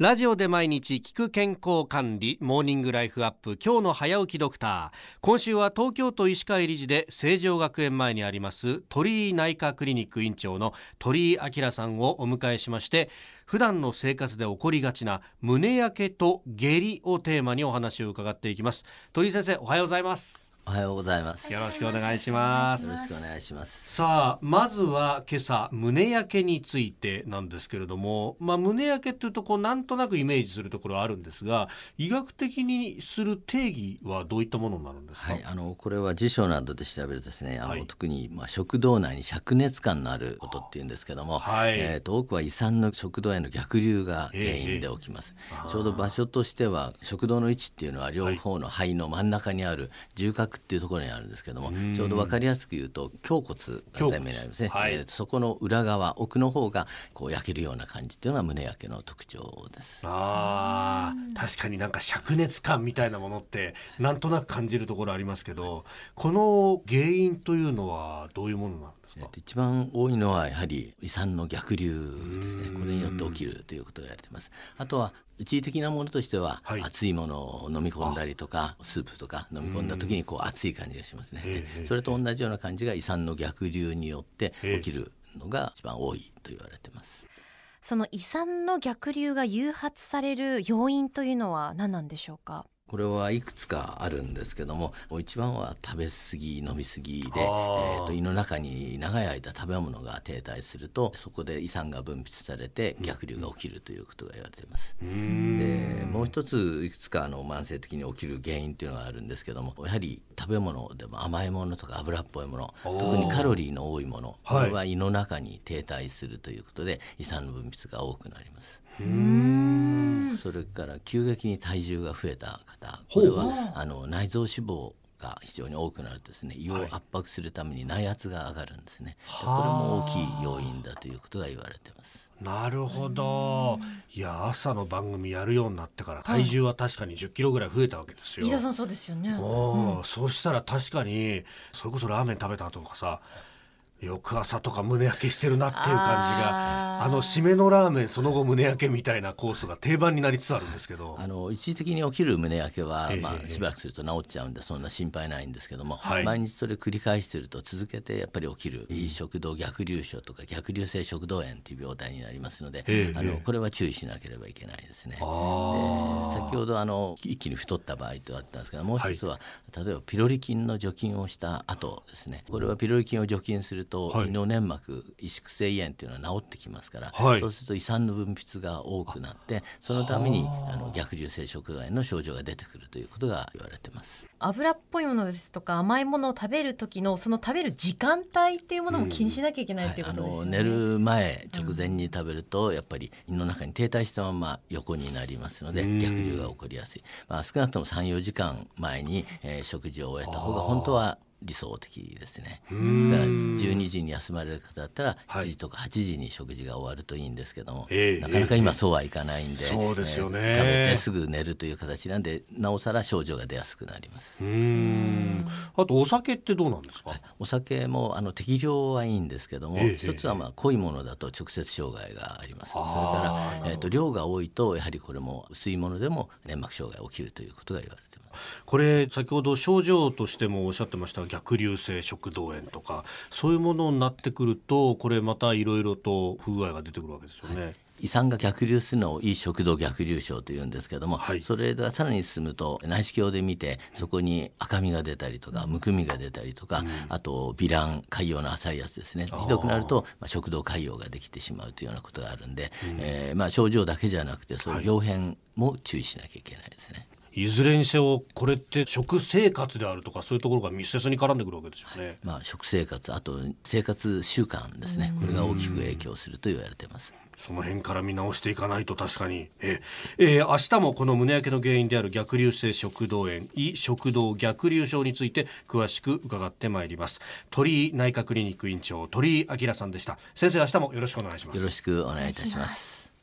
ラジオで毎日聞く健康管理モーニングライフアップ今日の早起きドクター。今週は東京都医師会理事で成城学園前にあります鳥居内科クリニック院長の鳥居明さんをお迎えしまして普段の生活で起こりがちな胸焼けと下痢をテーマにお話を伺っていきます。鳥居先生おはようございます。おはようございます。よろしくお願いします。よろしくお願いします。さあ、まずは今朝、胸焼けについてなんですけれども、まあ、胸焼けっていうと、こう、なんとなくイメージするところはあるんですが、医学的にする定義はどういったものになるんですか？はい、あの、これは辞書などで調べるとですね、あの、はい、特に、まあ、食道内に灼熱感のあることっていうんですけども、はい、えっ、ー、と、多くは胃酸の食道への逆流が原因で起きます。えー、ちょうど場所としては、食道の位置っていうのは両方の肺の真ん中にある重核っていうところにあるんですけどもちょうど分かりやすく言うと胸骨が前面にありますね、はい、えー、そこの裏側奥の方がこう焼けるような感じっていうのが胸焼けの特徴です。あ確かになんか灼熱感みたいなものってなんとなく感じるところありますけどこの原因というのはどういうものなんですか？一番多いのはやはり胃酸の逆流ですね。これによって起きるということが言われています。あとは一時的なものとしては、はい、熱いものを飲み込んだりとかスープとか飲み込んだ時にこう熱い感じがしますね、でそれと同じような感じが胃酸の逆流によって起きるのが一番多いと言われてます。その胃酸の逆流が誘発される要因というのは何なんでしょうか？これはいくつかあるんですけども一番は食べ過ぎ飲み過ぎで、えーと、胃の中に長い間食べ物が停滞するとそこで胃酸が分泌されて逆流が起きるということが言われています。でもう一ついくつかあの慢性的に起きる原因っていうのがあるんですけどもやはり食べ物でも甘いものとか油っぽいもの特にカロリーの多いものこれは胃の中に停滞するということで胃酸の分泌が多くなります。それから急激に体重が増えた方これはあの内臓脂肪が非常に多くなるとですね胃を圧迫するために内圧が上がるんですね、これも大きい要因だということが言われてます。なるほど。いや朝の番組やるようになってから体重は確かに1 0キロぐらい増えたわけですよ、飯田さんそうですよね、うん、そうしたら確かにそれこそラーメン食べた後とかさ翌朝とか胸焼けしてるなっていう感じがあの締めのラーメンその後胸焼けみたいなコースが定番になりつつあるんですけど。あの一時的に起きる胸焼けは、まあ、しばらくすると治っちゃうんでそんな心配ないんですけども、はい、毎日それ繰り返してると続けてやっぱり起きる、うん、食道逆流症とか逆流性食道炎という病態になりますので、あのこれは注意しなければいけないですね。で先ほどあの一気に太った場合とあったんですけどもう一つは、はい、例えばピロリ菌の除菌をした後ですね。これはピロリ菌を除菌すると、胃の粘膜萎縮性胃炎っていうのは治ってきますから、はい、そうすると胃酸の分泌が多くなってそのためにあの逆流性食道炎の症状が出てくるということが言われてます。油っぽいものですとか甘いものを食べる時のその食べる時間帯っていうものも気にしなきゃいけない、うん、ということですね、はい、寝る前直前に食べるとやっぱり胃の中に停滞したまま横になりますので逆流が起こりやすい、まあ、少なくとも34時間前に、えー、食事を終えた方が本当は理想的ですね。ですから12時に休まれる方だったら7時とか8時に食事が終わるといいんですけども、はい、なかなか今そうはいかないんで、えー、そうですよね、えー、食べてすぐ寝るという形なんでなおさら症状が出やすくなります。あとお酒ってどうなんですか、はい、お酒もあの適量はいいんですけども、えー、一つはまあ濃いものだと直接障害があります。それから、えーと、量が多いとやはりこれも薄いものでも粘膜障害起きるということが言われています。これ先ほど症状としてもおっしゃってました逆流性食道炎とかそういうものになってくるとこれまたいろいろと不具合が出てくるわけですよね。はい。胃酸が逆流するのを胃食道逆流症というんですけども、はい、それがさらに進むと内視鏡で見てそこに赤みが出たりとかむくみが出たりとか、うん、あと微卵潰瘍の浅いやつですね。ひどくなると、まあ、食道潰瘍ができてしまうというようなことがあるんで、うん、えー、まあ、症状だけじゃなくてそうい。う病変も注意しなきゃいけないですね。はいいずれにせよこれって食生活であるとかそういうところが密接に絡んでくるわけですよね。まあ食生活あと生活習慣ですね。これが大きく影響すると言われています。その辺から見直していかないと確かに。え、えー、明日もこの胸焼けの原因である逆流性食道炎胃食道逆流症について詳しく伺ってまいります。鳥居内科クリニック院長鳥居明さんでした。先生明日もよろしくお願いします。よろしくお願いいたします